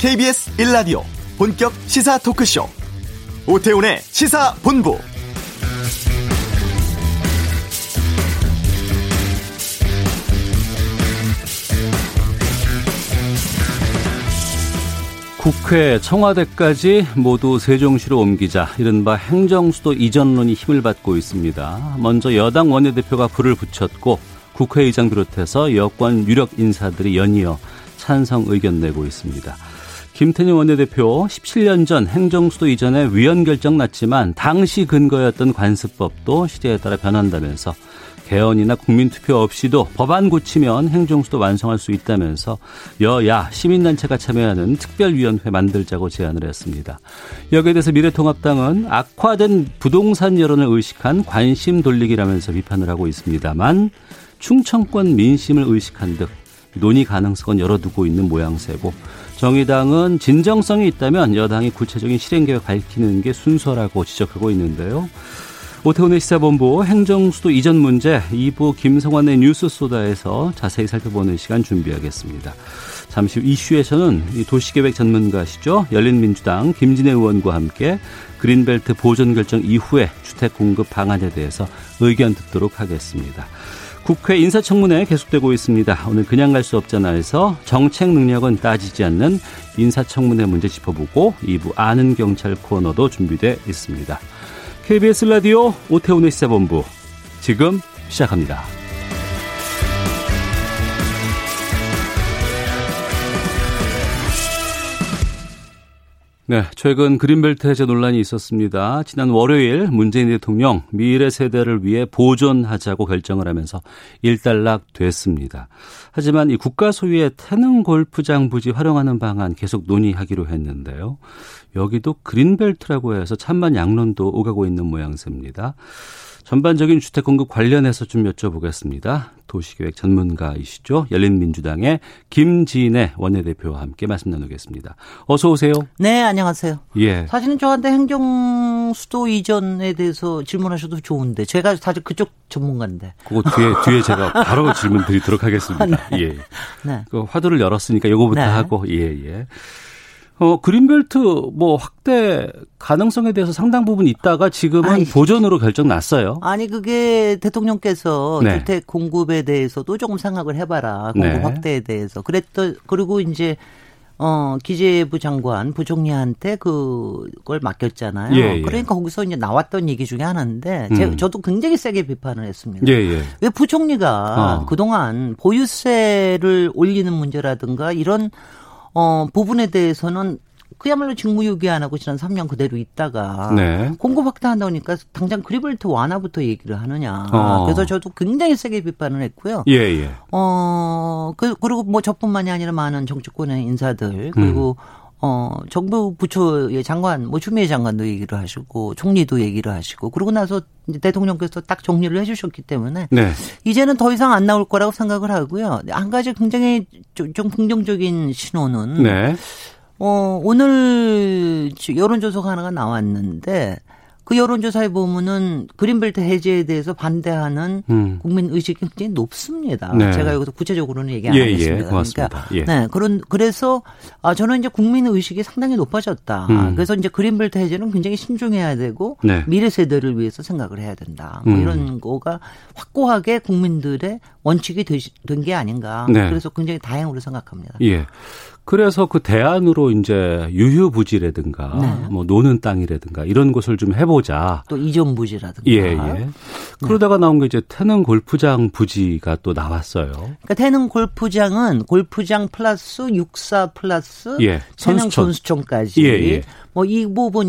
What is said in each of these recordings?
KBS 1라디오 본격 시사 토크쇼 오태훈의 시사본부 국회, 청와대까지 모두 세종시로 옮기자 이른바 행정수도 이전론이 힘을 받고 있습니다. 먼저 여당 원내대표가 불을 붙였고 국회의장 비롯해서 여권 유력 인사들이 연이어 찬성 의견 내고 있습니다. 김태년 원내대표 17년 전 행정수도 이전에 위헌 결정 났지만 당시 근거였던 관습법도 시대에 따라 변한다면서 개헌이나 국민투표 없이도 법안 고치면 행정수도 완성할 수 있다면서 여야 시민단체가 참여하는 특별위원회 만들자고 제안을 했습니다. 여기에 대해서 미래통합당은 악화된 부동산 여론을 의식한 관심 돌리기라면서 비판을 하고 있습니다만 충청권 민심을 의식한 듯 논의 가능성은 열어두고 있는 모양새고 정의당은 진정성이 있다면 여당이 구체적인 실행 계획 밝히는 게 순서라고 지적하고 있는데요. 오태훈의 시사본부 행정수도 이전 문제 2부 김성환의 뉴스 소다에서 자세히 살펴보는 시간 준비하겠습니다. 잠시 후 이슈에서는 도시계획 전문가시죠. 열린민주당 김진애 의원과 함께 그린벨트 보존 결정 이후에 주택 공급 방안에 대해서 의견 듣도록 하겠습니다. 국회 인사청문회 계속되고 있습니다. 오늘 그냥 갈 수 없잖아에서 정책 능력은 따지지 않는 인사청문회 문제 짚어보고 2부 아는 경찰 코너도 준비돼 있습니다. KBS 라디오 오태훈의 시사본부 지금 시작합니다. 네, 최근 그린벨트 해제 논란이 있었습니다. 지난 월요일 문재인 대통령 미래 세대를 위해 보존하자고 결정을 하면서 일단락 됐습니다. 하지만 이 국가 소유의 태릉 골프장 부지 활용하는 방안 계속 논의하기로 했는데요. 여기도 그린벨트라고 해서 찬반 양론도 오가고 있는 모양새입니다. 전반적인 주택 공급 관련해서 좀 여쭤보겠습니다. 도시계획 전문가이시죠. 열린민주당의 김진애 원내대표와 함께 말씀 나누겠습니다. 어서 오세요. 네, 안녕하세요. 예. 사실은 저한테 행정 수도 이전에 대해서 질문하셔도 좋은데 제가 사실 그쪽 전문가인데. 그거 뒤에 뒤에 제가 바로 질문 드리도록 하겠습니다. 네. 예. 네. 그 화두를 열었으니까 요거부터 네. 하고 예, 예. 어, 그린벨트 뭐 확대 가능성에 대해서 상당 부분 있다가 지금은 아니, 보전으로 결정 났어요. 아니 그게 대통령께서 네. 주택 공급에 대해서도 조금 생각을 해봐라 공급 네. 확대에 대해서 그랬더 그리고 이제 어 기재부 장관 부총리한테 그걸 맡겼잖아요. 예, 예. 그러니까 거기서 이제 나왔던 얘기 중에 하나인데 음. 제, 저도 굉장히 세게 비판을 했습니다. 예, 예. 왜 부총리가 어. 그동안 보유세를 올리는 문제라든가 이런 어, 부분에 대해서는 그야말로 직무유기 안 하고 지난 3년 그대로 있다가 네. 공급 확대한다니까 당장 그리벨트 완화부터 얘기를 하느냐. 어. 그래서 저도 굉장히 세게 비판을 했고요. 예, 예. 어, 그, 그리고 뭐 저뿐만이 아니라 많은 정치권의 인사들 그리고 음. 어, 정부 부처의 장관, 뭐 추미애 장관도 얘기를 하시고, 총리도 얘기를 하시고, 그러고 나서 이제 대통령께서 딱 정리를 해 주셨기 때문에, 네. 이제는 더 이상 안 나올 거라고 생각을 하고요. 한 가지 굉장히 좀, 좀 긍정적인 신호는, 네. 어, 오늘 여론조사가 하나가 나왔는데, 그 여론조사에 보면은 그린벨트 해제에 대해서 반대하는 음. 국민 의식이 굉장히 높습니다. 네. 제가 여기서 구체적으로는 얘기 안 예, 하겠습니다. 예, 그러니까 예. 네 그런 그래서 아 저는 이제 국민 의식이 상당히 높아졌다. 음. 그래서 이제 그린벨트 해제는 굉장히 신중해야 되고 네. 미래 세대를 위해서 생각을 해야 된다. 뭐 음. 이런 거가 확고하게 국민들의 원칙이 된 게 아닌가. 네. 그래서 굉장히 다행으로 생각합니다. 예. 그래서 그 대안으로 이제 유휴부지라든가 네. 뭐 노는 땅이라든가 이런 것을 좀 해보자. 또 이전 부지라든가. 예, 예. 네. 그러다가 나온 게 이제 태릉 골프장 부지가 또 나왔어요. 그러니까 태릉 골프장은 골프장 플러스 육사 플러스 예. 태릉 선수촌 까지. 예, 예. 뭐이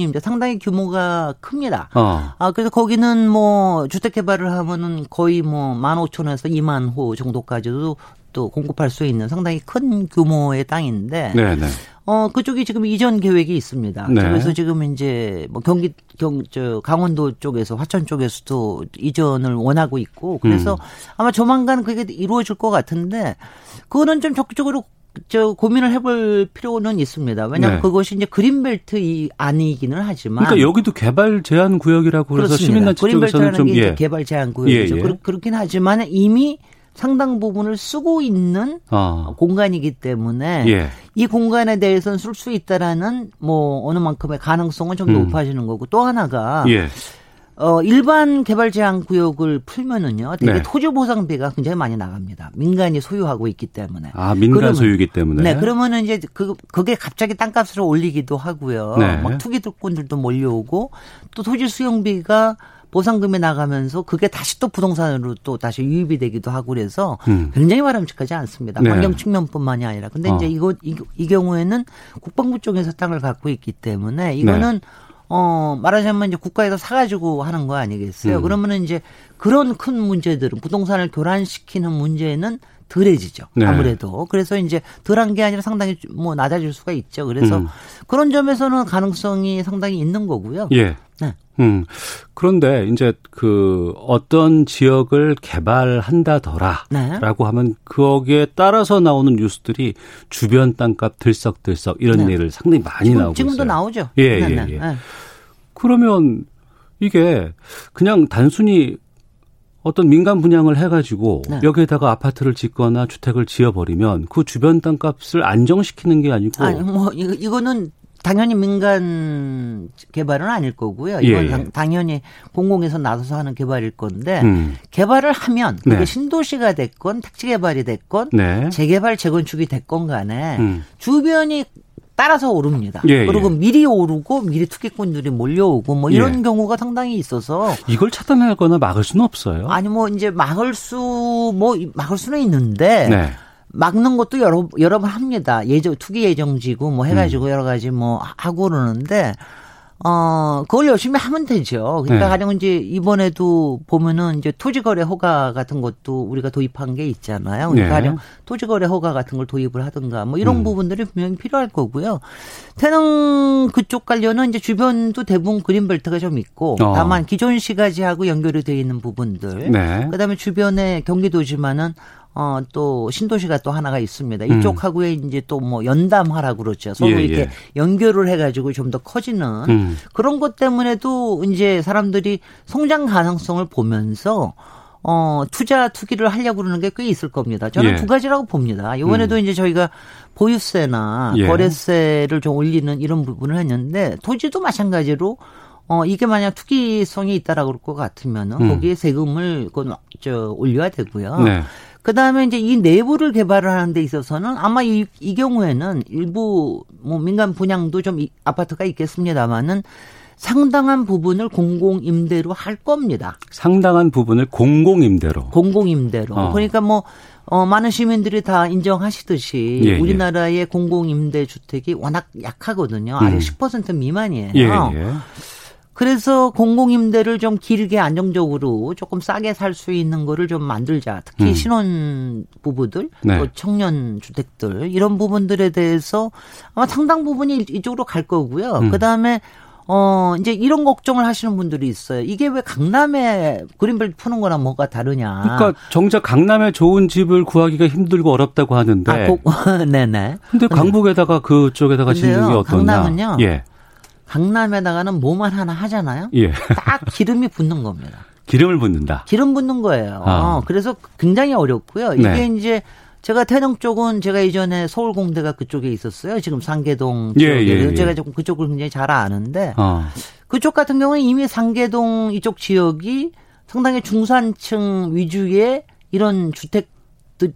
이제 상당히 규모가 큽니다. 어. 아 그래서 거기는 뭐 주택 개발을 하면은 거의 뭐 15,000에서 2만 호 정도까지도 또 공급할 수 있는 상당히 큰 규모의 땅인데 네네. 네. 어 그쪽이 지금 이전 계획이 있습니다. 네. 그래서 지금 이제 뭐 경기 경 저 강원도 쪽에서 화천 쪽에서도 이전을 원하고 있고 그래서 음. 아마 조만간 그게 이루어질 것 같은데 그거는 좀 적극적으로 저 고민을 해볼 필요는 있습니다. 왜냐하면 네. 그것이 이제 그린벨트 이 아니기는 하지만 그러니까 여기도 개발 제한 구역이라고 그래서 시민단체 쪽에서는 좀 예. 개발 제한 구역이죠. 예, 예. 그렇 긴 하지만 이미 상당 부분을 쓰고 있는 어. 공간이기 때문에 예. 이 공간에 대해서는 쓸 수 있다라는 뭐 어느 만큼의 가능성은 좀 음. 높아지는 거고 또 하나가 예. 어, 일반 개발 제한 구역을 풀면은요, 되게 네. 토지 보상비가 굉장히 많이 나갑니다. 민간이 소유하고 있기 때문에. 아, 민간 그러면, 소유이기 때문에. 네, 그러면은 이제 그, 그게 갑자기 땅값을 올리기도 하고요. 네. 막 투기꾼들도 몰려오고 또 토지 수용비가 보상금이 나가면서 그게 다시 또 부동산으로 또 다시 유입이 되기도 하고 그래서 음. 굉장히 바람직하지 않습니다. 네. 환경 측면뿐만이 아니라. 근데 어. 이제 이거 이, 이, 경우에는 국방부 쪽에서 땅을 갖고 있기 때문에 이거는 네. 어, 말하자면 이제 국가에서 사가지고 하는 거 아니겠어요? 음. 그러면은 이제 그런 큰 문제들은 부동산을 교란시키는 문제는 덜해지죠. 네. 아무래도. 그래서 이제 덜한 게 아니라 상당히 뭐 낮아질 수가 있죠. 그래서 음. 그런 점에서는 가능성이 상당히 있는 거고요. 예. 네. 음. 그런데 이제 그 어떤 지역을 개발한다더라라고 네. 하면 거기에 따라서 나오는 뉴스들이 주변 땅값 들썩들썩 이런 네. 일을 상당히 많이 지금, 나오고 지금도 있어요. 나오죠. 예, 네, 예, 네. 예. 네. 그러면 이게 그냥 단순히 어떤 민간 분양을 해가지고 네. 여기에다가 아파트를 짓거나 주택을 지어버리면 그 주변 땅값을 안정시키는 게 아니고 아니 뭐 이거, 이거는 당연히 민간 개발은 아닐 거고요. 이건 예. 예. 당연히 공공에서 나서서 하는 개발일 건데 음. 개발을 하면 그게 네. 신도시가 됐건 택지 개발이 됐건 네. 재개발 재건축이 됐건 간에 음. 주변이 따라서 오릅니다. 예, 그리고 예. 미리 오르고 미리 투기꾼들이 몰려오고 뭐 이런 예. 경우가 상당히 있어서 이걸 차단하거나 막을 수는 없어요. 아니 뭐 이제 막을 수 뭐 막을 수는 있는데 네. 막는 것도 여러 여러 번 합니다. 예정 투기 예정지고 뭐 해가지고 음. 여러 가지 뭐 하고 그러는데 어, 그걸 열심히 하면 되죠. 그러니까 네. 가령 이제 이번에도 보면은 이제 토지거래 허가 같은 것도 우리가 도입한 게 있잖아요. 그러니까 네. 가령 토지거래 허가 같은 걸 도입을 하든가 뭐 이런 음. 부분들이 분명히 필요할 거고요. 태릉 그쪽 관련은 이제 주변도 대부분 그린벨트가 좀 있고 어. 다만 기존 시가지하고 연결이 되어 있는 부분들. 네. 그다음에 주변에 경기도지만은 어, 또 신도시가 또 하나가 있습니다. 음. 이쪽하고의 이제 또 뭐 연담하라고 그러죠. 서로 예, 이렇게 예. 연결을 해가지고 좀 더 커지는 음. 그런 것 때문에도 이제 사람들이 성장 가능성을 보면서 어, 투자 투기를 하려고 그러는 게 꽤 있을 겁니다. 저는 예. 두 가지라고 봅니다. 이번에도 음. 이제 저희가 보유세나 예. 거래세를 좀 올리는 이런 부분을 했는데 토지도 마찬가지로 어, 이게 만약 투기성이 있다라고 그럴 것 같으면은 음. 거기에 세금을 저 올려야 되고요. 네. 그 다음에 이제 이 내부를 개발을 하는 데 있어서는 아마 이, 이 경우에는 일부 뭐 민간 분양도 좀 아파트가 있겠습니다만은 상당한 부분을 공공 임대로 할 겁니다. 상당한 부분을 공공 임대로. 공공 임대로. 어. 그러니까 뭐, 어, 많은 시민들이 다 인정하시듯이 예, 예. 우리나라의 예. 공공 임대 주택이 워낙 약하거든요. 아래 음. 10% 미만이에요. 예, 예. 그래서 공공임대를 좀 길게 안정적으로 조금 싸게 살 수 있는 거를 좀 만들자. 특히 음. 신혼 부부들, 네. 또 청년 주택들 이런 부분들에 대해서 아마 상당 부분이 이쪽으로 갈 거고요. 음. 그다음에 어, 이제 이런 걱정을 하시는 분들이 있어요. 이게 왜 강남에 그린벨트 푸는 거랑 뭐가 다르냐. 그러니까 정작 강남에 좋은 집을 구하기가 힘들고 어렵다고 하는데. 아, 고, 네네. 근데 강북에다가 그쪽에다가 짓는 게 어떠냐. 강남은요. 예. 강남에다가는 뭐만 하나 하잖아요. 예. 딱 기름이 붙는 겁니다. 기름을 붓는다. 기름 붓는 거예요. 아. 어, 그래서 굉장히 어렵고요. 이게 네. 이제 제가 태릉 쪽은 제가 이전에 서울공대가 그쪽에 있었어요. 지금 상계동 예, 쪽에. 예, 예, 제가 조금 그쪽을 굉장히 잘 아는데 어. 그쪽 같은 경우는 이미 상계동 이쪽 지역이 상당히 중산층 위주의 이런 주택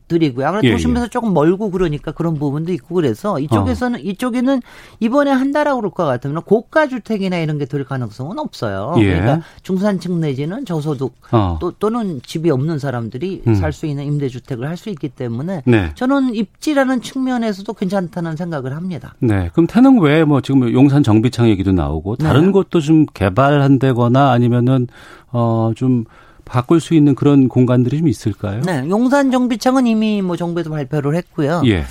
드리고요. 아무래도 예, 도심에서 예. 조금 멀고 그러니까 그런 부분도 있고 그래서 이쪽에서는 어. 이쪽에는 이번에 한다라고 그럴 것 같으면 고가 주택이나 이런 게 될 가능성은 없어요. 예. 그러니까 중산층 내지는 저소득 어. 또 또는 집이 없는 사람들이 음. 살수 있는 임대 주택을 할 수 있기 때문에 네. 저는 입지라는 측면에서도 괜찮다는 생각을 합니다. 네. 그럼 태릉 외에 뭐 지금 용산 정비창 얘기도 나오고 다른 네. 곳도 좀 개발한다거나 아니면은 어좀 바꿀 수 있는 그런 공간들이 좀 있을까요? 네, 용산 정비청은 이미 뭐 정부에도 발표를 했고요. 예.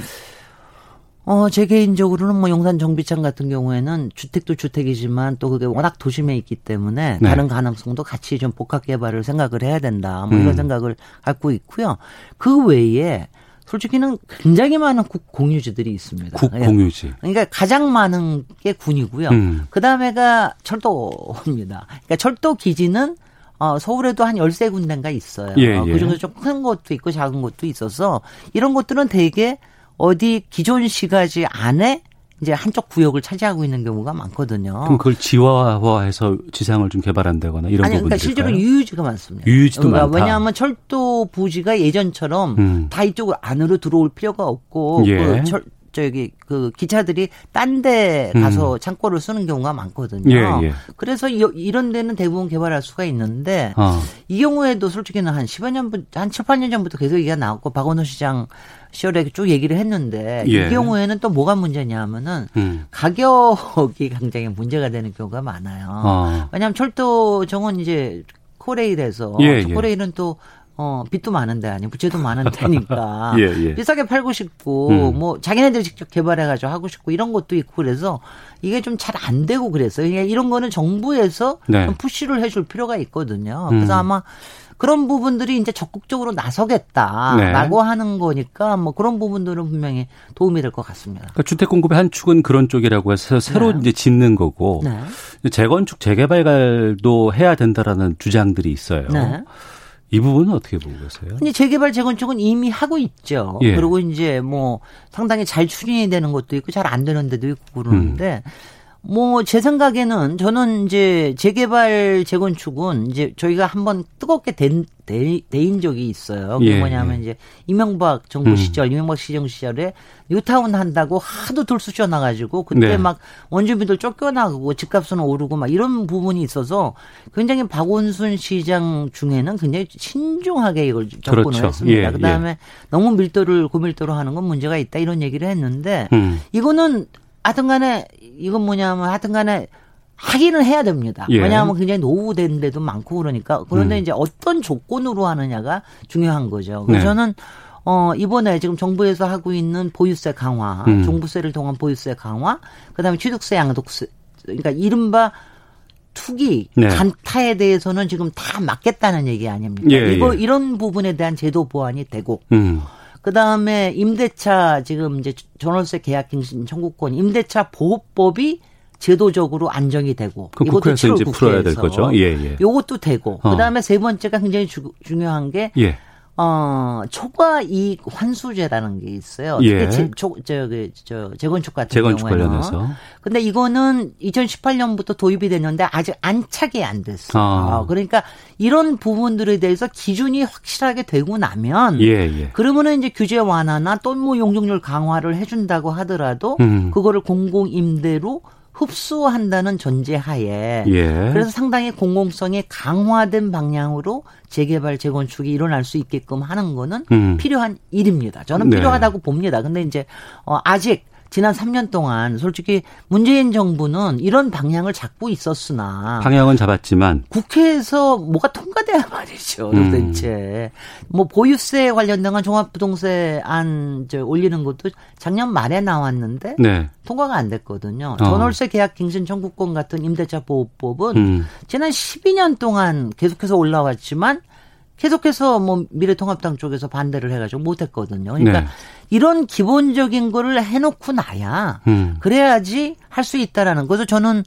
어, 제 개인적으로는 뭐 용산 정비창 같은 경우에는 주택도 주택이지만 또 그게 워낙 도심에 있기 때문에 네. 다른 가능성도 같이 좀 복합 개발을 생각을 해야 된다. 뭐 이런 음. 생각을 갖고 있고요. 그 외에 솔직히는 굉장히 많은 국 공유지들이 있습니다. 국 공유지. 그러니까 가장 많은 게 군이고요. 음. 그 다음에가 철도입니다. 그러니까 철도 기지는 어, 서울에도 한 열세 군데인가 있어요. 예, 예. 그중에서 좀큰 것도 있고 작은 것도 있어서 이런 것들은 대개 어디 기존 시가지 안에 이제 한쪽 구역을 차지하고 있는 경우가 많거든요. 그럼 그걸 지화화해서 지상을 좀 개발한다거나 이런 아니, 그러니까 실제로 유유지가 많습니다. 유유지도 그러니까 많다. 왜냐하면 철도 부지가 예전처럼 음. 다 이쪽으로 안으로 들어올 필요가 없고 예. 그 철, 저기 그 기차들이 딴 데 가서 음. 창고를 쓰는 경우가 많거든요. 예, 예. 그래서 이, 런 데는 대부분 개발할 수가 있는데 어. 이 경우에도 솔직히는 한 10여 년부터 한 7, 8년 전부터 계속 얘기가 나왔고 박원호 시장 시절에 쭉 얘기를 했는데 예. 이 경우에는 또 뭐가 문제냐면은 음. 가격이 굉장히 문제가 되는 경우가 많아요. 어. 왜냐하면 철도 정은 이제 코레일에서 예, 예. 코레일은 또 어, 빚도 많은데 아니 부채도 많은 데니까 예, 예. 비싸게 팔고 싶고 음. 뭐 자기네들이 직접 개발해 가지고 하고 싶고 이런 것도 있고 그래서 이게 좀 잘 안 되고 그랬어요. 그러니까 이런 거는 정부에서 네. 좀 푸시를 해줄 필요가 있거든요. 음. 그래서 아마 그런 부분들이 이제 적극적으로 나서겠다라고 네. 하는 거니까 뭐 그런 부분들은 분명히 도움이 될 것 같습니다. 그러니까 주택 공급의 한 축은 그런 쪽이라고 해서 새로 네. 이제 짓는 거고 네. 재건축 재개발도 해야 된다라는 주장들이 있어요. 네. 이 부분은 어떻게 보고 계세요? 이제 재개발 재건축은 이미 하고 있죠. 예. 그리고 이제 뭐 상당히 잘 추진이 되는 것도 있고 잘 안 되는 데도 있고 그러는데 음. 뭐 제 생각에는 저는 이제 재개발 재건축은 이제 저희가 한번 뜨겁게 된 대, 대인 적이 있어요. 그게 예, 뭐냐면 예. 이제 이명박 정부 음. 시절, 이명박 시정 시절에 뉴타운 한다고 하도 돌수쇼 나가지고 그때 네. 막 원주민들 쫓겨나고 집값은 오르고 막 이런 부분이 있어서 굉장히 박원순 시장 중에는 굉장히 신중하게 이걸 접근을 그렇죠. 했습니다. 예, 그다음에 예. 너무 밀도를 고밀도로 하는 건 문제가 있다 이런 얘기를 했는데 음. 이거는 하여튼 간에 이건 뭐냐면 하여튼 간에 하기는 해야 됩니다. 예. 왜냐하면 굉장히 노후된 데도 많고 그러니까. 그런데 음. 이제 어떤 조건으로 하느냐가 중요한 거죠. 그래서 네. 저는 어, 이번에 지금 정부에서 하고 있는 보유세 강화, 음. 종부세를 통한 보유세 강화, 그 다음에 취득세 양도세, 그러니까 이른바 투기, 네. 간타에 대해서는 지금 다 막겠다는 얘기 아닙니까? 예, 이거, 예. 이런 부분에 대한 제도 보완이 되고, 음. 그 다음에 임대차 지금 이제 전월세 계약갱신 청구권 임대차 보호법이 제도적으로 안정이 되고 이것도 이제 풀어야 될 거죠. 예, 예. 요것도 되고 어. 그다음에 세 번째가 굉장히 주, 중요한 게 예. 어, 초과 이익 환수제라는 게 있어요. 예. 제, 초, 저, 그, 저, 재건축 같은 재건축 경우에는. 관련해서. 근데 이거는 2018년부터 도입이 됐는데 아직 안착이 안 됐어요. 아. 그러니까 이런 부분들에 대해서 기준이 확실하게 되고 나면. 예, 예. 그러면은 이제 규제 완화나 또 뭐 용적률 강화를 해준다고 하더라도 음. 그거를 공공임대로 흡수한다는 전제하에 예. 그래서 상당히 공공성이 강화된 방향으로 재개발 재건축이 일어날 수 있게끔 하는 거는 음. 필요한 일입니다. 저는 네. 필요하다고 봅니다. 근데 이제 어 아직 지난 3년 동안 솔직히 문재인 정부는 이런 방향을 잡고 있었으나 방향은 잡았지만 국회에서 뭐가 통과 돼야 말이죠. 음. 도대체 음. 뭐 보유세 관련된 건 종합부동세 안 올리는 것도 작년 말에 나왔는데 네. 통과가 안 됐거든요. 어. 전월세 계약 갱신 청구권 같은 임대차 보호법은 음. 지난 12년 동안 계속해서 올라왔지만 계속해서 뭐 미래통합당 쪽에서 반대를 해가지고 못했거든요. 그러니까 네. 이런 기본적인 거를 해놓고 나야 음. 그래야지 할 수 있다라는 거죠. 저는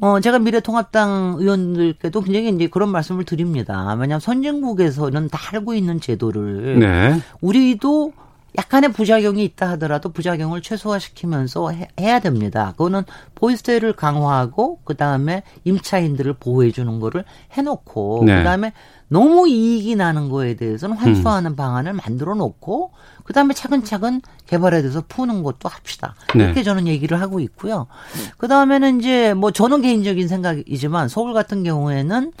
어 제가 미래통합당 의원들께도 굉장히 이제 그런 말씀을 드립니다. 왜냐하면 선진국에서는 다 알고 있는 제도를 네. 우리도 약간의 부작용이 있다 하더라도 부작용을 최소화시키면서 해, 야 됩니다. 그거는 보이스테를 강화하고 그 다음에 임차인들을 보호해 주는 거를 해 놓고 네. 그 다음에 너무 이익이 나는 거에 대해서는 환수하는 음. 방안을 만들어 놓고 그다음에 차근차근 개발에 대해서 푸는 것도 합시다. 네. 이렇게 저는 얘기를 하고 있고요. 그다음에는 이제 뭐 저는 개인적인 생각이지만 서울 같은 경우에는 어,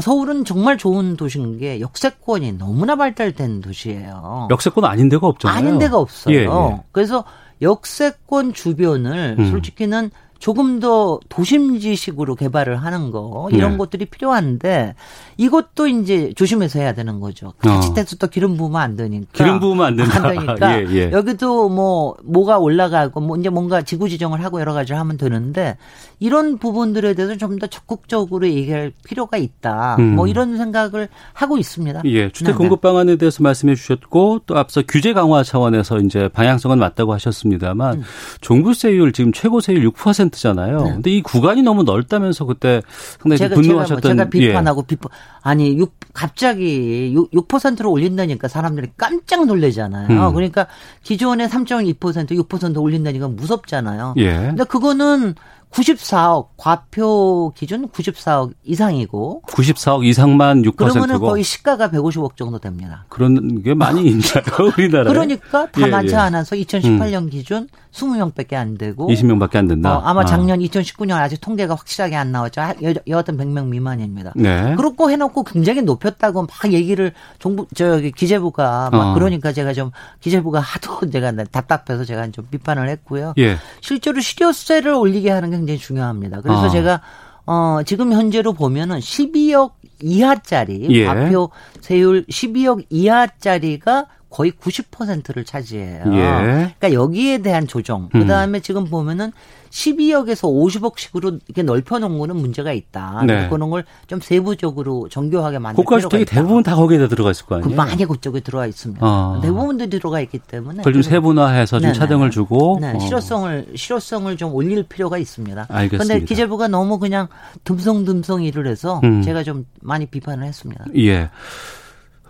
서울은 정말 좋은 도시인 게 역세권이 너무나 발달된 도시예요. 역세권 아닌 데가 없잖아요. 아닌 데가 없어요. 예, 예. 그래서 역세권 주변을 음. 솔직히는 조금 더 도심지식으로 개발을 하는 거 이런 네. 것들이 필요한데 이것도 이제 조심해서 해야 되는 거죠. 자칫해서 어. 또 기름 부으면 안 되니까. 기름 부으면 안 된다. 안 되니까 예, 예. 여기도 뭐 뭐가 올라가고 뭐 이제 뭔가 지구 지정을 하고 여러 가지 하면 되는데 이런 부분들에 대해서 좀 더 적극적으로 얘기할 필요가 있다. 음. 뭐 이런 생각을 하고 있습니다. 예, 주택 네, 공급 네. 방안에 대해서 말씀해 주셨고 또 앞서 규제 강화 차원에서 이제 방향성은 맞다고 하셨습니다만 음. 종부세율 지금 최고 세율 6% 6%잖아요. 네. 근데 이 구간이 너무 넓다면서 그때 상당히 제가, 분노하셨던 제가, 뭐 제가 비판하고 예. 비판 아니 6 갑자기 6, 6%로 올린다니까 사람들이 깜짝 놀래잖아요. 음. 그러니까 기존에 3.2% 6% 올린다니까 무섭잖아요. 예. 근데 그거는 94억 과표 기준 94억 이상이고 94억 이상만 6%고 그러면은 거의 시가가 150억 정도 됩니다. 그런 게 많이 있나요, 우리나라에? 그러니까 다 예, 많지 예. 않아서 2018년 음. 기준 20명밖에 안 되고 20명밖에 안 된다. 어, 아마 아. 작년 아. 2019년 아직 통계가 확실하게 안 나왔죠. 여하튼 100명 미만입니다. 네. 그렇고 해놓고 굉장히 높였다고 막 얘기를 정부 저기 기재부가 막 어. 그러니까 제가 좀 기재부가 하도 제가 답답해서 제가 좀 비판을 했고요. 예. 실제로 실효세를 올리게 하는 게 굉장히 중요합니다. 그래서 어. 제가 어, 지금 현재로 보면은 12억 이하짜리 예. 과표 세율 12억 이하짜리가 거의 90%를 차지해요. 예. 그러니까 여기에 대한 조정. 음. 그다음에 지금 보면은 12억에서 50억씩으로 이렇게 넓혀 놓은 거는 문제가 있다. 네. 그런 걸 좀 세부적으로 정교하게 만들 필요가 주택이 대부분 다 거기에 들어가 있을 거 아니에요? 많이 그쪽에 들어가 있습니다. 어. 대부분도 들어가 있기 때문에 그걸 좀 세분화해서 좀 차등을 주고 네. 어. 실효성을 실효성을 좀 올릴 필요가 있습니다. 알겠습니다. 그런데 기재부가 너무 그냥 듬성듬성 일을 해서 음. 제가 좀 많이 비판을 했습니다. 예.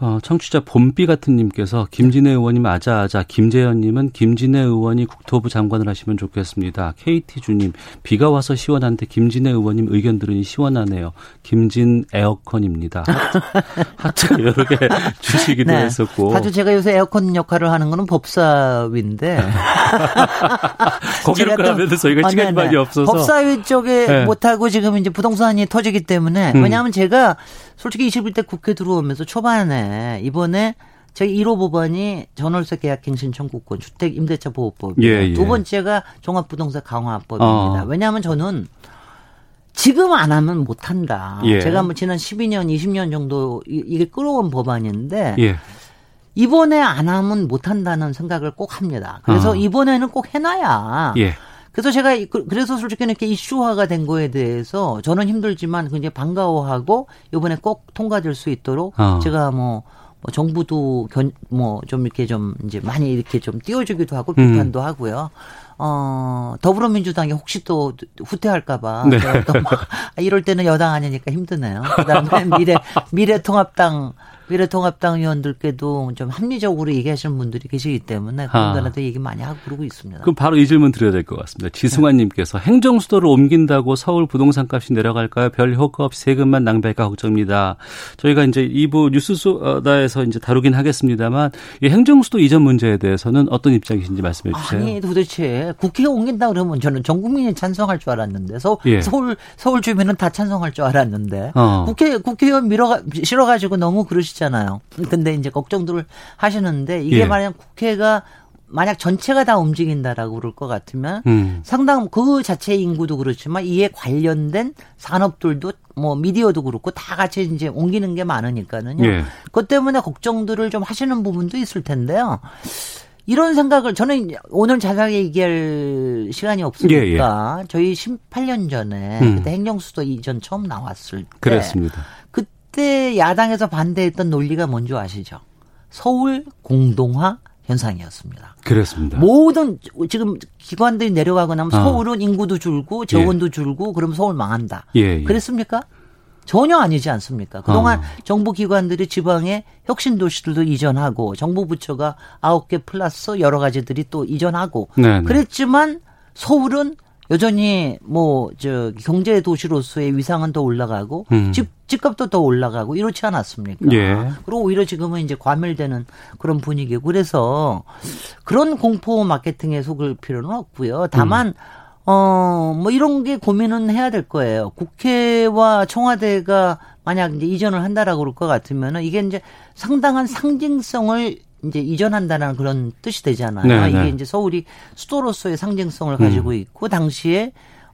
어, 청취자 봄비 같은 님께서 김진애 의원님 아자아자 김재현님은 김진애 의원이 국토부 장관을 하시면 좋겠습니다. KT 주님 비가 와서 시원한데 김진애 의원님 의견 들으니 시원하네요. 김진 에어컨입니다. 하트, 하트 여러 개 주시기도 네. 했었고. 아주 제가 요새 에어컨 역할을 하는 거는 법사위인데. 거기로 가면 저희가 아, 시간이 많이 없어서. 법사위 쪽에 네. 못하고 지금 이제 부동산이 터지기 때문에 음. 왜냐하면 제가 솔직히 21대 국회 들어오면서 초반에 이번에 저희 1호 법안이 전월세 계약 갱신 청구권 주택 임대차 보호법이에요. 예, 예. 두 번째가 종합부동산 강화법입니다. 어. 왜냐하면 저는 지금 안 하면 못 한다. 예. 제가 뭐 지난 12년, 20년 정도 이게 끌어온 법안인데 예. 이번에 안 하면 못 한다는 생각을 꼭 합니다. 그래서 어. 이번에는 꼭 해놔야 예. 그래서 제가 그, 그래서 솔직히 이렇게 이슈화가 된 거에 대해서 저는 힘들지만 굉장히 반가워하고 이번에 꼭 통과될 수 있도록 어. 제가 뭐, 뭐 정부도 뭐좀 이렇게 좀 이제 많이 이렇게 좀 띄워주기도 하고 음. 비판도 음. 하고요. 어, 더불어민주당이 혹시 또 후퇴할까봐. 네. 이럴 때는 여당 아니니까 힘드네요. 그 다음에 미래, 미래통합당 미래통합당 의원들께도 좀 합리적으로 얘기하시는 분들이 계시기 때문에 그런 거라도 얘기 많이 하고 그러고 있습니다. 그럼 바로 이 질문 드려야 될 것 같습니다. 지승환님께서 네. 행정수도를 옮긴다고 서울 부동산 값이 내려갈까요? 별 효과 없이 세금만 낭비할까 걱정입니다. 저희가 이제 2부 뉴스소다에서 이제 다루긴 하겠습니다만 이 행정수도 이전 문제에 대해서는 어떤 입장이신지 말씀해 주세요. 아니 도대체 국회에 옮긴다 그러면 저는 전 국민이 찬성할 줄 알았는데 서, 예. 서울 서울 주민은 다 찬성할 줄 알았는데 어. 국회 국회의원 밀어 실어가지고 너무 그러시. 하시잖아요. 근데 이제 걱정들을 하시는데 이게 예. 만약 국회가 만약 전체가 다 움직인다라고 그럴 것 같으면 음. 상당 그 자체 인구도 그렇지만 이에 관련된 산업들도 뭐 미디어도 그렇고 다 같이 이제 옮기는 게 많으니까는요. 예. 그것 때문에 걱정들을 좀 하시는 부분도 있을 텐데요. 이런 생각을 저는 오늘 자세하게 얘기할 시간이 없으니까 예, 예. 저희 18년 전에 음. 그때 행정수도 이전 처음 나왔을 때 그랬습니다. 그때 야당에서 반대했던 논리가 뭔지 아시죠? 서울 공동화 현상이었습니다. 그렇습니다. 모든 지금 기관들이 내려가고 나면 어. 서울은 인구도 줄고 재원도 예. 줄고 그러면 서울 망한다. 예, 예. 그랬습니까? 전혀 아니지 않습니까? 그동안 어. 정부 기관들이 지방에 혁신 도시들도 이전하고 정부 부처가 아홉 개 플러스 여러 가지들이 또 이전하고 네네. 네. 그랬지만 서울은 여전히 뭐 저 경제 도시로서의 위상은 더 올라가고 음. 집 집값도 더 올라가고 이렇지 않았습니까? 예. 그리고 오히려 지금은 이제 과밀되는 그런 분위기고 그래서 그런 공포 마케팅에 속을 필요는 없고요. 다만 음. 어 뭐 이런 게 고민은 해야 될 거예요. 국회와 청와대가 만약 이제 이전을 한다라고 그럴 것 같으면은 이게 이제 상당한 상징성을 이제 이전한다는 그런 뜻이 되잖아요. 네, 이게 네. 이제 서울이 수도로서의 상징성을 가지고 음. 있고 당시에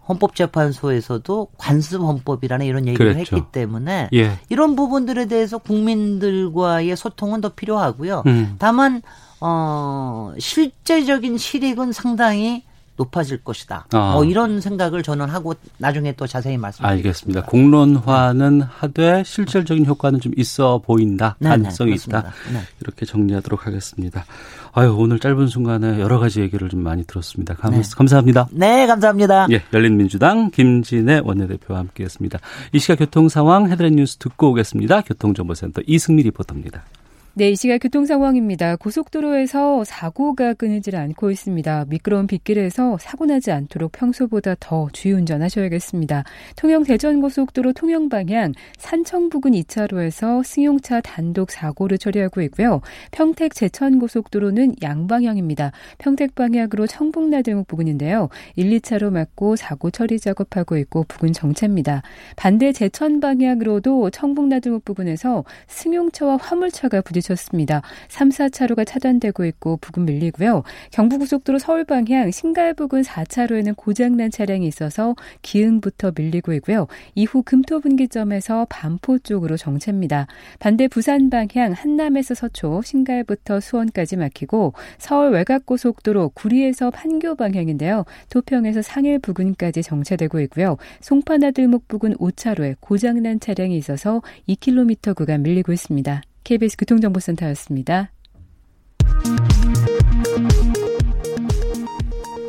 헌법재판소에서도 관습 헌법이라는 이런 얘기를 그랬죠. 했기 때문에 예. 이런 부분들에 대해서 국민들과의 소통은 더 필요하고요. 음. 다만 어 실제적인 실익은 상당히 높아질 것이다. 아. 뭐 이런 생각을 저는 하고 나중에 또 자세히 말씀드리겠습니다. 알겠습니다. 공론화는 하되 실질적인 효과는 좀 있어 보인다. 네, 네 가능성이 네, 있다. 네. 이렇게 정리하도록 하겠습니다. 아유, 오늘 짧은 순간에 여러 가지 얘기를 좀 많이 들었습니다. 감, 네. 감사합니다. 네, 감사합니다. 예, 열린민주당 김진애 원내대표와 함께 했습니다. 이 시각 교통 상황 헤드렛 뉴스 듣고 오겠습니다. 교통정보센터 이승미 리포터입니다. 네, 이 시각 교통 상황입니다. 고속도로에서 사고가 끊이질 않고 있습니다. 미끄러운 빗길에서 사고 나지 않도록 평소보다 더 주의 운전하셔야겠습니다. 통영 대전 고속도로 통영 방향 산청 부근 2차로에서 승용차 단독 사고를 처리하고 있고요. 평택 제천 고속도로는 양방향입니다. 평택 방향으로 청북나들목 부근인데요. 1, 2차로 막고 사고 처리 작업하고 있고 부근 정체입니다. 반대 제천 방향으로도 청북나들목 부근에서 승용차와 화물차가 부딪 부딪혔습니다. 3, 4차로가 차단되고 있고 부근 밀리고요. 경부고속도로 서울 방향 신갈 부근 4차로에는 고장난 차량이 있어서 기흥부터 밀리고 있고요. 이후 금토 분기점에서 반포 쪽으로 정체입니다. 반대 부산 방향 한남에서 서초 신갈부터 수원까지 막히고 서울 외곽고속도로 구리에서 판교 방향인데요. 도평에서 상일 부근까지 정체되고 있고요. 송파나들목 부근 5차로에 고장난 차량이 있어서 2km 구간 밀리고 있습니다. KBS 교통정보센터였습니다.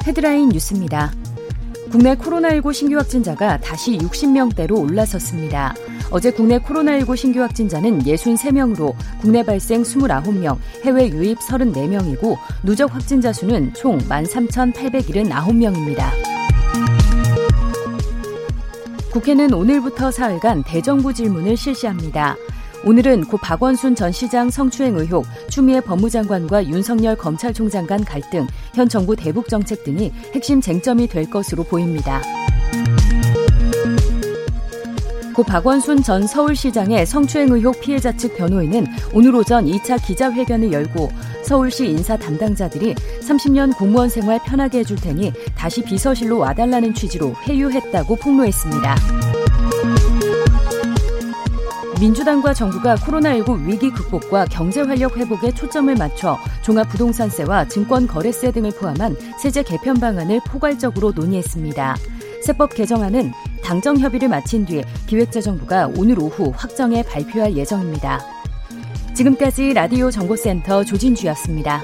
헤드라인 뉴스입니다. 국내 코로나19 신규 확진자가 다시 60명대로 올라섰습니다. 어제 국내 코로나19 신규 확진자는 63명으로 국내 발생 29명, 해외 유입 34명이고 누적 확진자 수는 총 13,879명입니다. 국회는 오늘부터 사흘간 대정부 질문을 실시합니다. 오늘은 고 박원순 전 시장 성추행 의혹, 추미애 법무장관과 윤석열 검찰총장 간 갈등, 현 정부 대북 정책 등이 핵심 쟁점이 될 것으로 보입니다. 고 박원순 전 서울시장의 성추행 의혹 피해자 측 변호인은 오늘 오전 2차 기자회견을 열고 서울시 인사 담당자들이 30년 공무원 생활 편하게 해줄 테니 다시 비서실로 와달라는 취지로 회유했다고 폭로했습니다. 민주당과 정부가 코로나19 위기 극복과 경제 활력 회복에 초점을 맞춰 종합부동산세와 증권거래세 등을 포함한 세제 개편 방안을 포괄적으로 논의했습니다. 세법 개정안은 당정 협의를 마친 뒤 기획재정부가 오늘 오후 확정해 발표할 예정입니다. 지금까지 라디오 정보센터 조진주였습니다.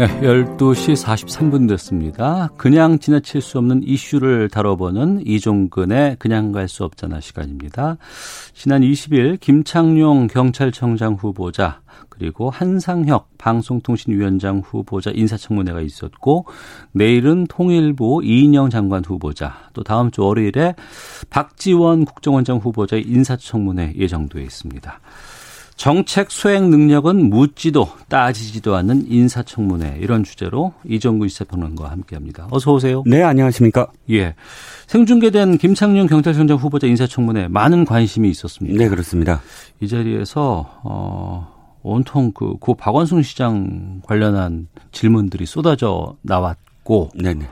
네, 12시 43분 됐습니다. 그냥 지나칠 수 없는 이슈를 다뤄보는 이종근의 그냥 갈 수 없잖아 시간입니다. 지난 20일 김창룡 경찰청장 후보자 그리고 한상혁 방송통신위원장 후보자 인사청문회가 있었고 내일은 통일부 이인영 장관 후보자 또 다음 주 월요일에 박지원 국정원장 후보자 인사청문회 예정돼 있습니다. 정책 수행 능력은 묻지도 따지지도 않는 인사청문회 이런 주제로 이정구 시사평론가와 함께합니다. 어서 오세요. 네, 안녕하십니까? 예. 생중계된 김창룡 경찰청장 후보자 인사청문회 많은 관심이 있었습니다. 네, 그렇습니다. 이 자리에서 어 온통 그 고 박원순 시장 관련한 질문들이 쏟아져 나왔고 네네.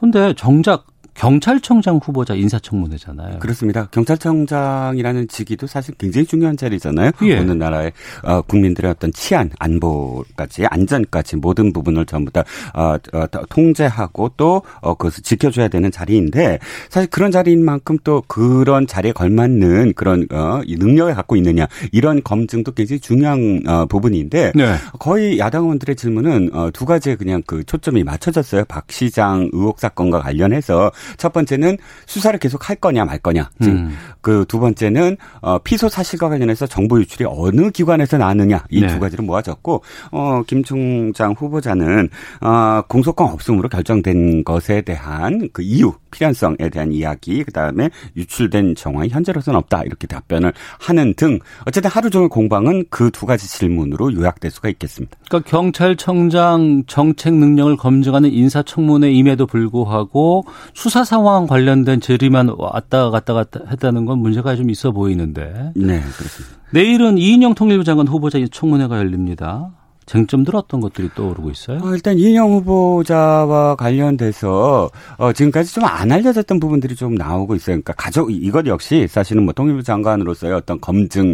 근데 정작 경찰청장 후보자 인사청문회잖아요. 그렇습니다. 경찰청장이라는 직위도 사실 굉장히 중요한 자리잖아요. 예. 어느 나라의 어, 국민들의 어떤 치안, 안보까지 안전까지 모든 부분을 전부 다 어, 어, 통제하고 또 어, 그것을 지켜줘야 되는 자리인데 사실 그런 자리인 만큼 또 그런 자리에 걸맞는 그런 어, 능력을 갖고 있느냐 이런 검증도 굉장히 중요한 어, 부분인데 네. 거의 야당 의원들의 질문은 어, 두 가지에 그냥 그 초점이 맞춰졌어요. 박 시장 의혹 사건과 관련해서 첫 번째는 수사를 계속 할 거냐 말 거냐. 음. 그두 번째는 어, 피소 사실과 관련해서 정보 유출이 어느 기관에서 나느냐 이두 네. 가지를 모아졌고 어, 김 총장 후보자는 어, 공소권 없음으로 결정된 것에 대한 그 이유 필연성에 대한 이야기 그 다음에 유출된 정황이 현재로서는 없다 이렇게 답변을 하는 등 어쨌든 하루 종일 공방은 그 두 가지 질문으로 요약될 수가 있겠습니다. 그러니까 경찰청장 정책 능력을 검증하는 인사청문회임에도 불구하고 수사 상황 관련된 질의만 왔다 갔다 갔다 했다는 건 문제가 좀 있어 보이는데. 네, 그렇습니다. 내일은 이인영 통일부 장관 후보자 청문회가 열립니다. 쟁점들 어떤 것들이 떠오르고 있어요? 어, 일단 이인영 후보자와 관련돼서 어, 지금까지 좀 안 알려졌던 부분들이 좀 나오고 있어요. 그러니까 가족 이것 역시 사실은 뭐 통일부 장관으로서의 어떤 검증에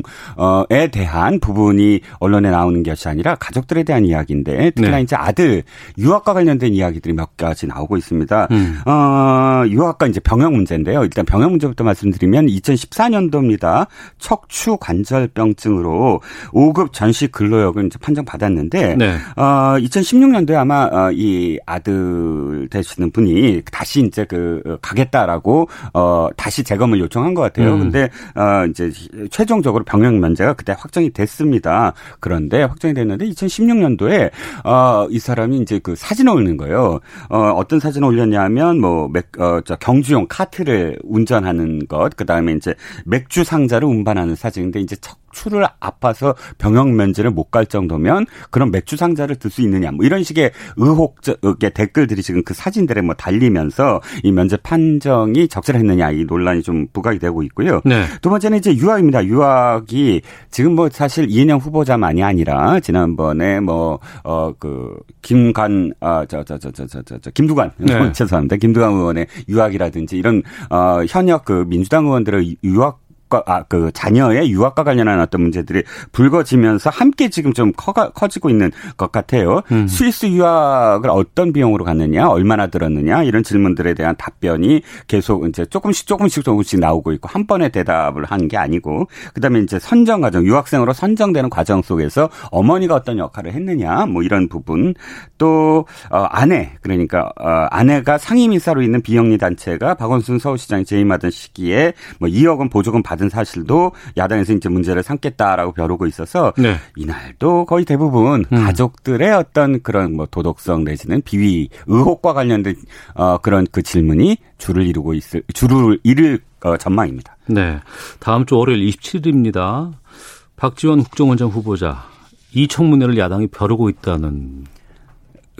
대한 부분이 언론에 나오는 것이 아니라 가족들에 대한 이야기인데 특히나 네. 이제 아들 유학과 관련된 이야기들이 몇 가지 나오고 있습니다. 음. 어, 유학과 이제 병역 문제인데요. 일단 병역 문제부터 말씀드리면 2014년도입니다. 척추 관절병증으로 5급 전시 근로역을 이제 판정받았는데 있는데 네. 어, 2016년도에 아마 어, 이 아들 되시는 분이 다시 이제 그 어, 가겠다라고 어, 다시 재검을 요청한 것 같아요. 음. 근데 어, 이제 최종적으로 병역 면제가 그때 확정이 됐습니다. 그런데 확정이 됐는데 2016년도에 어, 이 사람이 이제 그 사진을 올리는 거예요. 어, 어떤 사진을 올렸냐면 뭐 맥, 어, 저 경주용 카트를 운전하는 것, 그 다음에 이제 맥주 상자를 운반하는 사진인데 이제 척 추를 아파서 병역 면제를 못 갈 정도면 그런 맥주 상자를 들 수 있느냐 뭐 이런 식의 의혹의 댓글들이 지금 그 사진들에 뭐 달리면서 이 면제 판정이 적절했느냐 이 논란이 좀 부각이 되고 있고요. 네. 두 번째는 이제 유학입니다. 유학이 지금 뭐 사실 이인영 후보자만이 아니라 지난번에 뭐 어 그 김관 아 저 저 저 저 저 저 김두관 네. 죄송합니다. 김두관 의원의 유학이라든지 이런 어 현역 그 민주당 의원들의 유학 유학과 아, 그 자녀의 유학과 관련한 어떤 문제들이 불거지면서 함께 지금 좀 커가, 커지고 있는 것 같아요. 음. 스위스 유학을 어떤 비용으로 갔느냐, 얼마나 들었느냐 이런 질문들에 대한 답변이 계속 이제 조금씩 조금씩 조금씩 나오고 있고 한 번에 대답을 하는 게 아니고 그다음에 이제 선정 과정, 유학생으로 선정되는 과정 속에서 어머니가 어떤 역할을 했느냐, 뭐 이런 부분 또 어, 아내 그러니까 어, 아내가 상임이사로 있는 비영리 단체가 박원순 서울시장이 재임하던 시기에 뭐 2억 원 보조금 받은 사실도 야당에서 이제 문제를 삼겠다라고 벼르고 있어서 네. 이날도 거의 대부분 음. 가족들의 어떤 그런 뭐 도덕성 내지는 비위 의혹과 관련된 어 그런 그 질문이 줄을 이루고 있을 줄을 이룰 어, 전망입니다. 네. 다음 주 월요일 27일입니다. 박지원 국정원장 후보자 이 청문회를 야당이 벼르고 있다는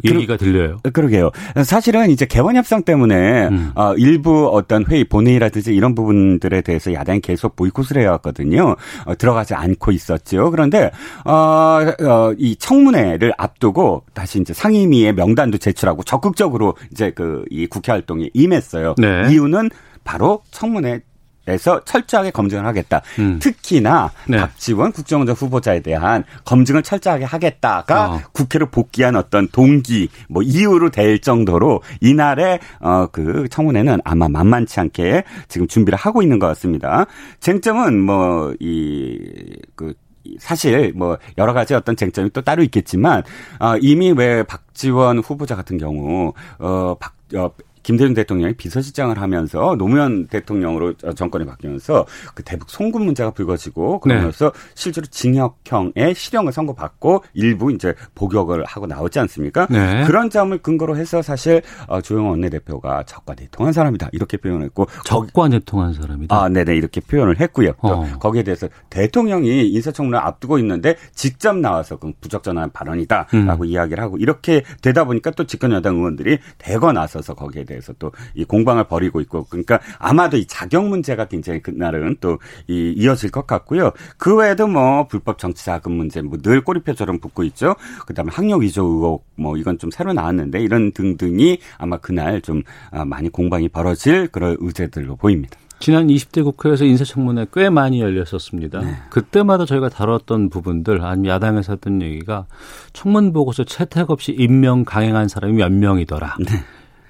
얘기가 들려요. 그러게요. 사실은 이제 개원 협상 때문에 음. 어, 일부 어떤 회의 본회의라든지 이런 부분들에 대해서 야당이 계속 보이콧을 해왔거든요. 어, 들어가지 않고 있었죠. 그런데 어, 어, 이 청문회를 앞두고 다시 이제 상임위의 명단도 제출하고 적극적으로 이제 그 이 국회 활동에 임했어요. 네. 이유는 바로 청문회 에서 철저하게 검증을 하겠다. 음. 특히나 네. 박지원 국정원장 후보자에 대한 검증을 철저하게 하겠다가 어. 국회로 복귀한 어떤 동기 뭐 이유로 될 정도로 이날의 어그 청문회는 아마 만만치 않게 지금 준비를 하고 있는 것 같습니다. 쟁점은 뭐 이그 사실 뭐 여러 가지 어떤 쟁점이 또 따로 있겠지만 어 이미 왜 박지원 후보자 같은 경우 어 박 어, 김대중 대통령이 비서실장을 하면서 노무현 대통령으로 정권이 바뀌면서 그 대북 송금 문제가 불거지고 그러면서 네. 실제로 징역형의 실형을 선고받고 일부 이제 복역을 하고 나오지 않습니까? 네. 그런 점을 근거로 해서 사실 어, 조영원 원내대표가 적과 내통한 사람이다 이렇게 표현했고 적과 내통한 사람이다. 아, 네네 이렇게 표현을 했고요. 어. 거기에 대해서 대통령이 인사청문회 앞두고 있는데 직접 나와서 그 부적절한 발언이다라고 음. 이야기를 하고 이렇게 되다 보니까 또 집권 여당 의원들이 대거 나서서 거기에 대해 서 또 이 공방을 벌이고 있고 그러니까 아마도 이 자격 문제가 굉장히 그날은 또 이 이어질 것 같고요. 그 외에도 뭐 불법 정치 자금 문제 뭐 늘 꼬리표처럼 붙고 있죠. 그다음에 학력 위조 의혹 뭐 이건 좀 새로 나왔는데 이런 등등이 아마 그날 좀 아, 많이 공방이 벌어질 그런 의제들로 보입니다. 지난 20대 국회에서 인사청문회 꽤 많이 열렸었습니다. 네. 그때마다 저희가 다뤘던 부분들, 아니면 야당에서 했던 얘기가 청문 보고서 채택 없이 임명 강행한 사람이 몇 명이더라. 네.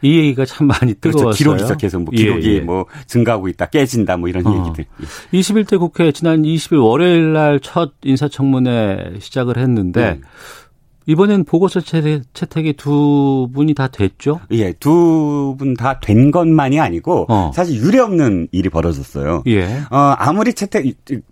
이 얘기가 참 많이. 뜨거웠어요. 그렇죠. 기록이 시작해서 뭐 기록이 예, 예. 뭐 증가하고 있다, 깨진다 뭐 이런 어. 얘기들. 21대 국회 지난 20일 월요일 날 첫 인사청문회 시작을 했는데 음. 이번엔 보고서 채택, 이 두 분이 다 됐죠? 예, 두 분 다 된 것만이 아니고 어. 사실 유례 없는 일이 벌어졌어요. 예. 어, 아무리 채택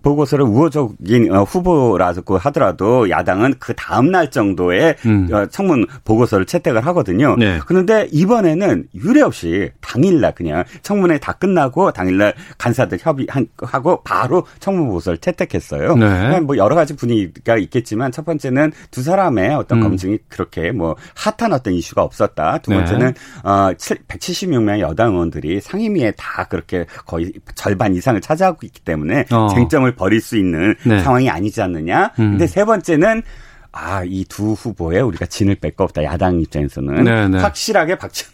보고서를 우호적인 어, 후보라고 하더라도 야당은 그 다음 날 정도에 음. 어, 청문 보고서를 채택을 하거든요. 네. 그런데 이번에는 유례 없이 당일날 그냥 청문회 다 끝나고 당일날 간사들 협의하고 바로 청문 보고서를 채택했어요. 네. 뭐 여러 가지 분위기가 있겠지만 첫 번째는 두 사람의 어떤 음. 검증이 그렇게 뭐 핫한 어떤 이슈가 없었다. 두 네. 번째는 네. 어 176명의 여당 의원들이 상임위에 다 그렇게 거의 절반 이상을 차지하고 있기 때문에 어. 쟁점을 벌일 수 있는 네. 상황이 아니지 않느냐. 음. 근데 세 번째는 아, 이 두 후보에 우리가 진을 뺄 거 없다. 야당 입장에서는. 네네. 네. 확실하게 박지원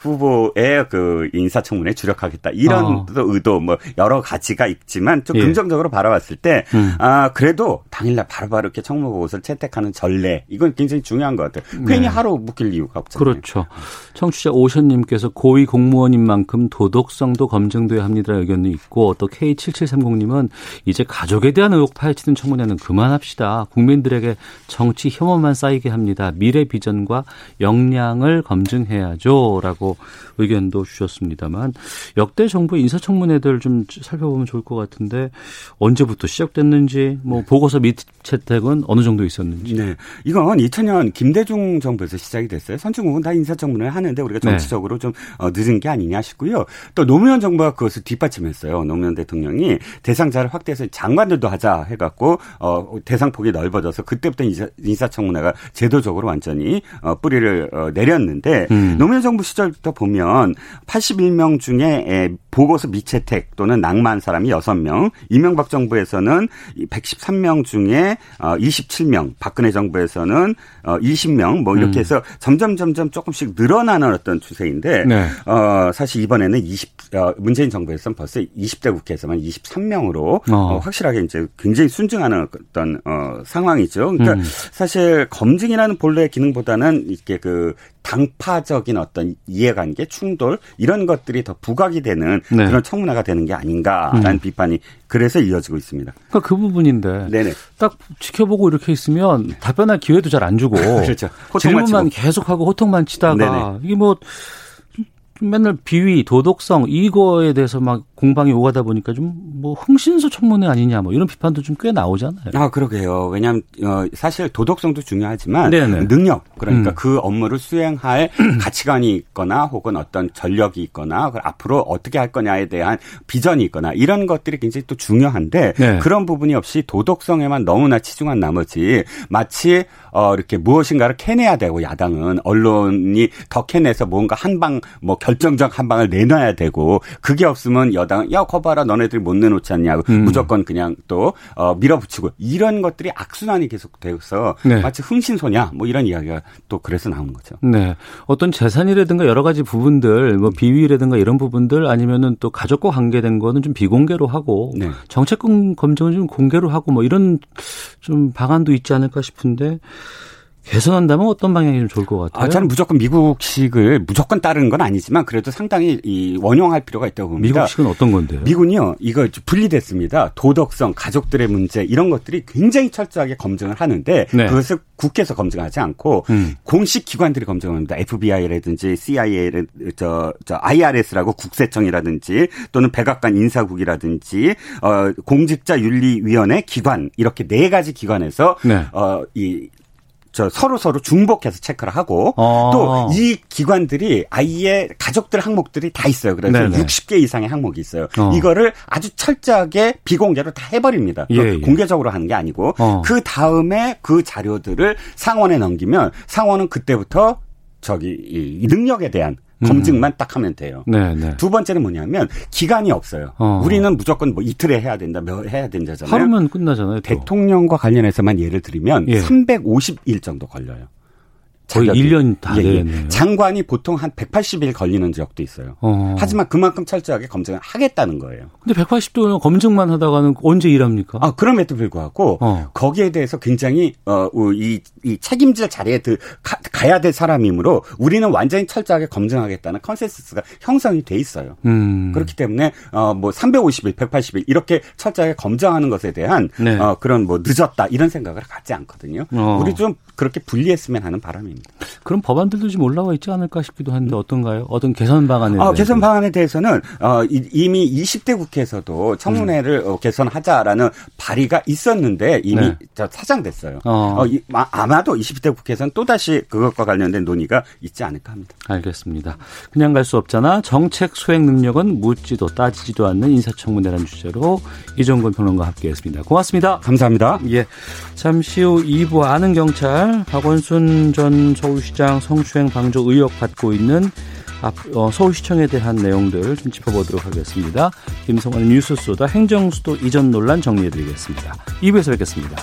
후보의 그 인사청문회에 주력하겠다. 이런 어. 의도 뭐 여러 가지가 있지만 좀 예. 긍정적으로 바라봤을 때, 음. 아, 그래도 당일날 바로바로 이렇게 청문 보고서를 채택하는 전례. 이건 굉장히 중요한 것 같아요. 괜히 네. 하루 묵힐 이유가 없잖아요. 그렇죠. 청취자 오션님께서 고위 공무원인 만큼 도덕성도 검증돼야 합니다. 의견도 있고 또 K7730님은 이제 가족에 대한 의혹 파헤치는 청문회는 그만합시다. 국민들에게 정치 혐오만 쌓이게 합니다. 미래 비전과 역량을 검증해야죠. 라고 의견도 주셨습니다만 역대 정부 인사청문회들 좀 살펴보면 좋을 것 같은데 언제부터 시작됐는지 뭐 보고서 및 채택은 어느 정도 있었는지. 네. 이건 2000년 김대중 정부에서 시작이 됐어요. 선진국은 다 인사청문회 하는데 우리가 네. 정치적으로 네. 좀 어, 늦은 게 아니냐 싶고요. 또 노무현 정부가 그것을 뒷받침했어요. 노무현 대통령이 대상자를 확대해서 장관들도 하자 해갖고 어, 대상 폭이 넓어져서 그때부터 인사, 인사청문회가 제도적으로 완전히 어, 뿌리를 어, 내렸는데 음. 노무현 정부 시절부터 보면 81명 중에 보고서 미채택 또는 낭만 사람이 6명, 이명박 정부에서는 113명 중에 27명, 어, 박근혜 정부에서는 20명 어, 뭐 이렇게 음. 해서 점점 점점 조금씩 늘어나는 어떤 추세인데 네. 어 사실 이번에는 20 어, 문재인 정부에서는 벌써 20대 국회에서만 23명으로 어. 어. 확실하게 이제 굉장히 순증하는 어떤 어 상황이죠. 그러니까 음. 사실 검증이라는 본래의 기능보다는 이렇게 그 당파적인 어떤 이해관계, 충돌 이런 것들이 더 부각이 되는 네. 그런 청문회가 되는 게 아닌가라는 음. 비판이 그래서 이어지고 있습니다. 그러니까 그 부분인데 네네. 딱 지켜보고 이렇게 있으면 답변할 기회도 잘 안 주고 그렇죠. 질문만 계속하고 호통만 치다가 네네. 이게 뭐 맨날 비위, 도덕성 이거에 대해서 막 공방이 오가다 보니까 좀 뭐 흥신소 청문회 아니냐 뭐 이런 비판도 좀 꽤 나오잖아요. 아 그러게요. 왜냐하면 어, 사실 도덕성도 중요하지만 네네. 능력 그러니까 음. 그 업무를 수행할 가치관이 있거나 혹은 어떤 전력이 있거나 앞으로 어떻게 할 거냐에 대한 비전이 있거나 이런 것들이 굉장히 또 중요한데 네. 그런 부분이 없이 도덕성에만 너무나 치중한 나머지 마치 어, 이렇게 무엇인가를 캐내야 되고 야당은 언론이 더 캐내서 뭔가 한방뭐 결 정적 한 방을 내놔야 되고 그게 없으면 여당은 야 거봐라 너네들이 못 내놓지 않냐고 음. 무조건 그냥 또 어, 밀어붙이고 이런 것들이 악순환이 계속되어서 네. 마치 흥신소냐 뭐 이런 이야기가 또 그래서 나오는 거죠. 네. 어떤 재산이라든가 여러 가지 부분들 뭐 비위라든가 이런 부분들 아니면은 또 가족과 관계된 거는 좀 비공개로 하고 네. 정책금 검증은 좀 공개로 하고 뭐 이런 좀 방안도 있지 않을까 싶은데 개선한다면 어떤 방향이 좀 좋을 것 같아요? 아, 저는 무조건 미국식을 무조건 따르는 건 아니지만 그래도 상당히 이 원용할 필요가 있다고 봅니다. 미국식은 어떤 건데요? 미군이요. 이거 분리됐습니다. 도덕성, 가족들의 문제 이런 것들이 굉장히 철저하게 검증을 하는데 네. 그것을 국회에서 검증하지 않고 음. 공식 기관들이 검증합니다. FBI라든지 CIA, 저, 저 IRS라고 국세청이라든지 또는 백악관 인사국이라든지 어 공직자 윤리위원회 기관 이렇게 네 가지 기관에서 네. 어 이 저 서로 서로 중복해서 체크를 하고 어. 또이 기관들이 아이의 가족들 항목들이 다 있어요. 그래서 네네. 60개 이상의 항목이 있어요. 어. 이거를 아주 철저하게 비공개로 다 해버립니다. 예, 예. 공개적으로 하는 게 아니고 어. 그 다음에 그 자료들을 상원에 넘기면 상원은 그때부터 저기 이 능력에 대한 검증만 음. 딱 하면 돼요. 네, 네. 두 번째는 뭐냐면 기간이 없어요. 어. 우리는 무조건 뭐 이틀에 해야 된다, 몇 해야 된다잖아요. 하루면 끝나잖아요. 또. 대통령과 관련해서만 예를 들면 예. 350일 정도 걸려요. 거의 자격이. 1년 다 예, 예. 장관이 보통 한 180일 걸리는 지역도 있어요. 어. 하지만 그만큼 철저하게 검증을 하겠다는 거예요. 근데 180도 검증만 하다가는 언제 일합니까? 아, 그럼에도 불구하고 어. 거기에 대해서 굉장히 어, 이, 이 책임질 자리에 드, 가, 가야 될 사람이므로 우리는 완전히 철저하게 검증하겠다는 consensus가 형성이 돼 있어요. 음. 그렇기 때문에 어, 뭐 350일, 180일 이렇게 철저하게 검증하는 것에 대한 네. 어, 그런 뭐 늦었다 이런 생각을 갖지 않거든요. 어. 우리 좀 그렇게 분리했으면 하는 바람입니다. 그럼 법안들도 좀 올라와 있지 않을까 싶기도 한데 어떤가요? 어떤 개선 방안에 어, 개선 방안에 대해서는 어, 이미 20대 국회에서도 청문회를 음. 어, 개선하자라는 발의가 있었는데 이미 네. 사장됐어요. 어. 어, 이, 아마도 20대 국회에서는 또 다시 그것과 관련된 논의가 있지 않을까 합니다. 알겠습니다. 그냥 갈 수 없잖아. 정책 수행 능력은 묻지도 따지지도 않는 인사청문회라는 주제로 이종건 평론가 함께했습니다. 고맙습니다. 감사합니다. 예, 잠시 후 2부 아는 경찰 박원순 전 서울시장 성추행 방조 의혹 받고 있는 어, 서울시청에 대한 내용들 좀 짚어보도록 하겠습니다. 김성환의 뉴스 소다 행정수도 이전 논란 정리해드리겠습니다. 2부에서 뵙겠습니다.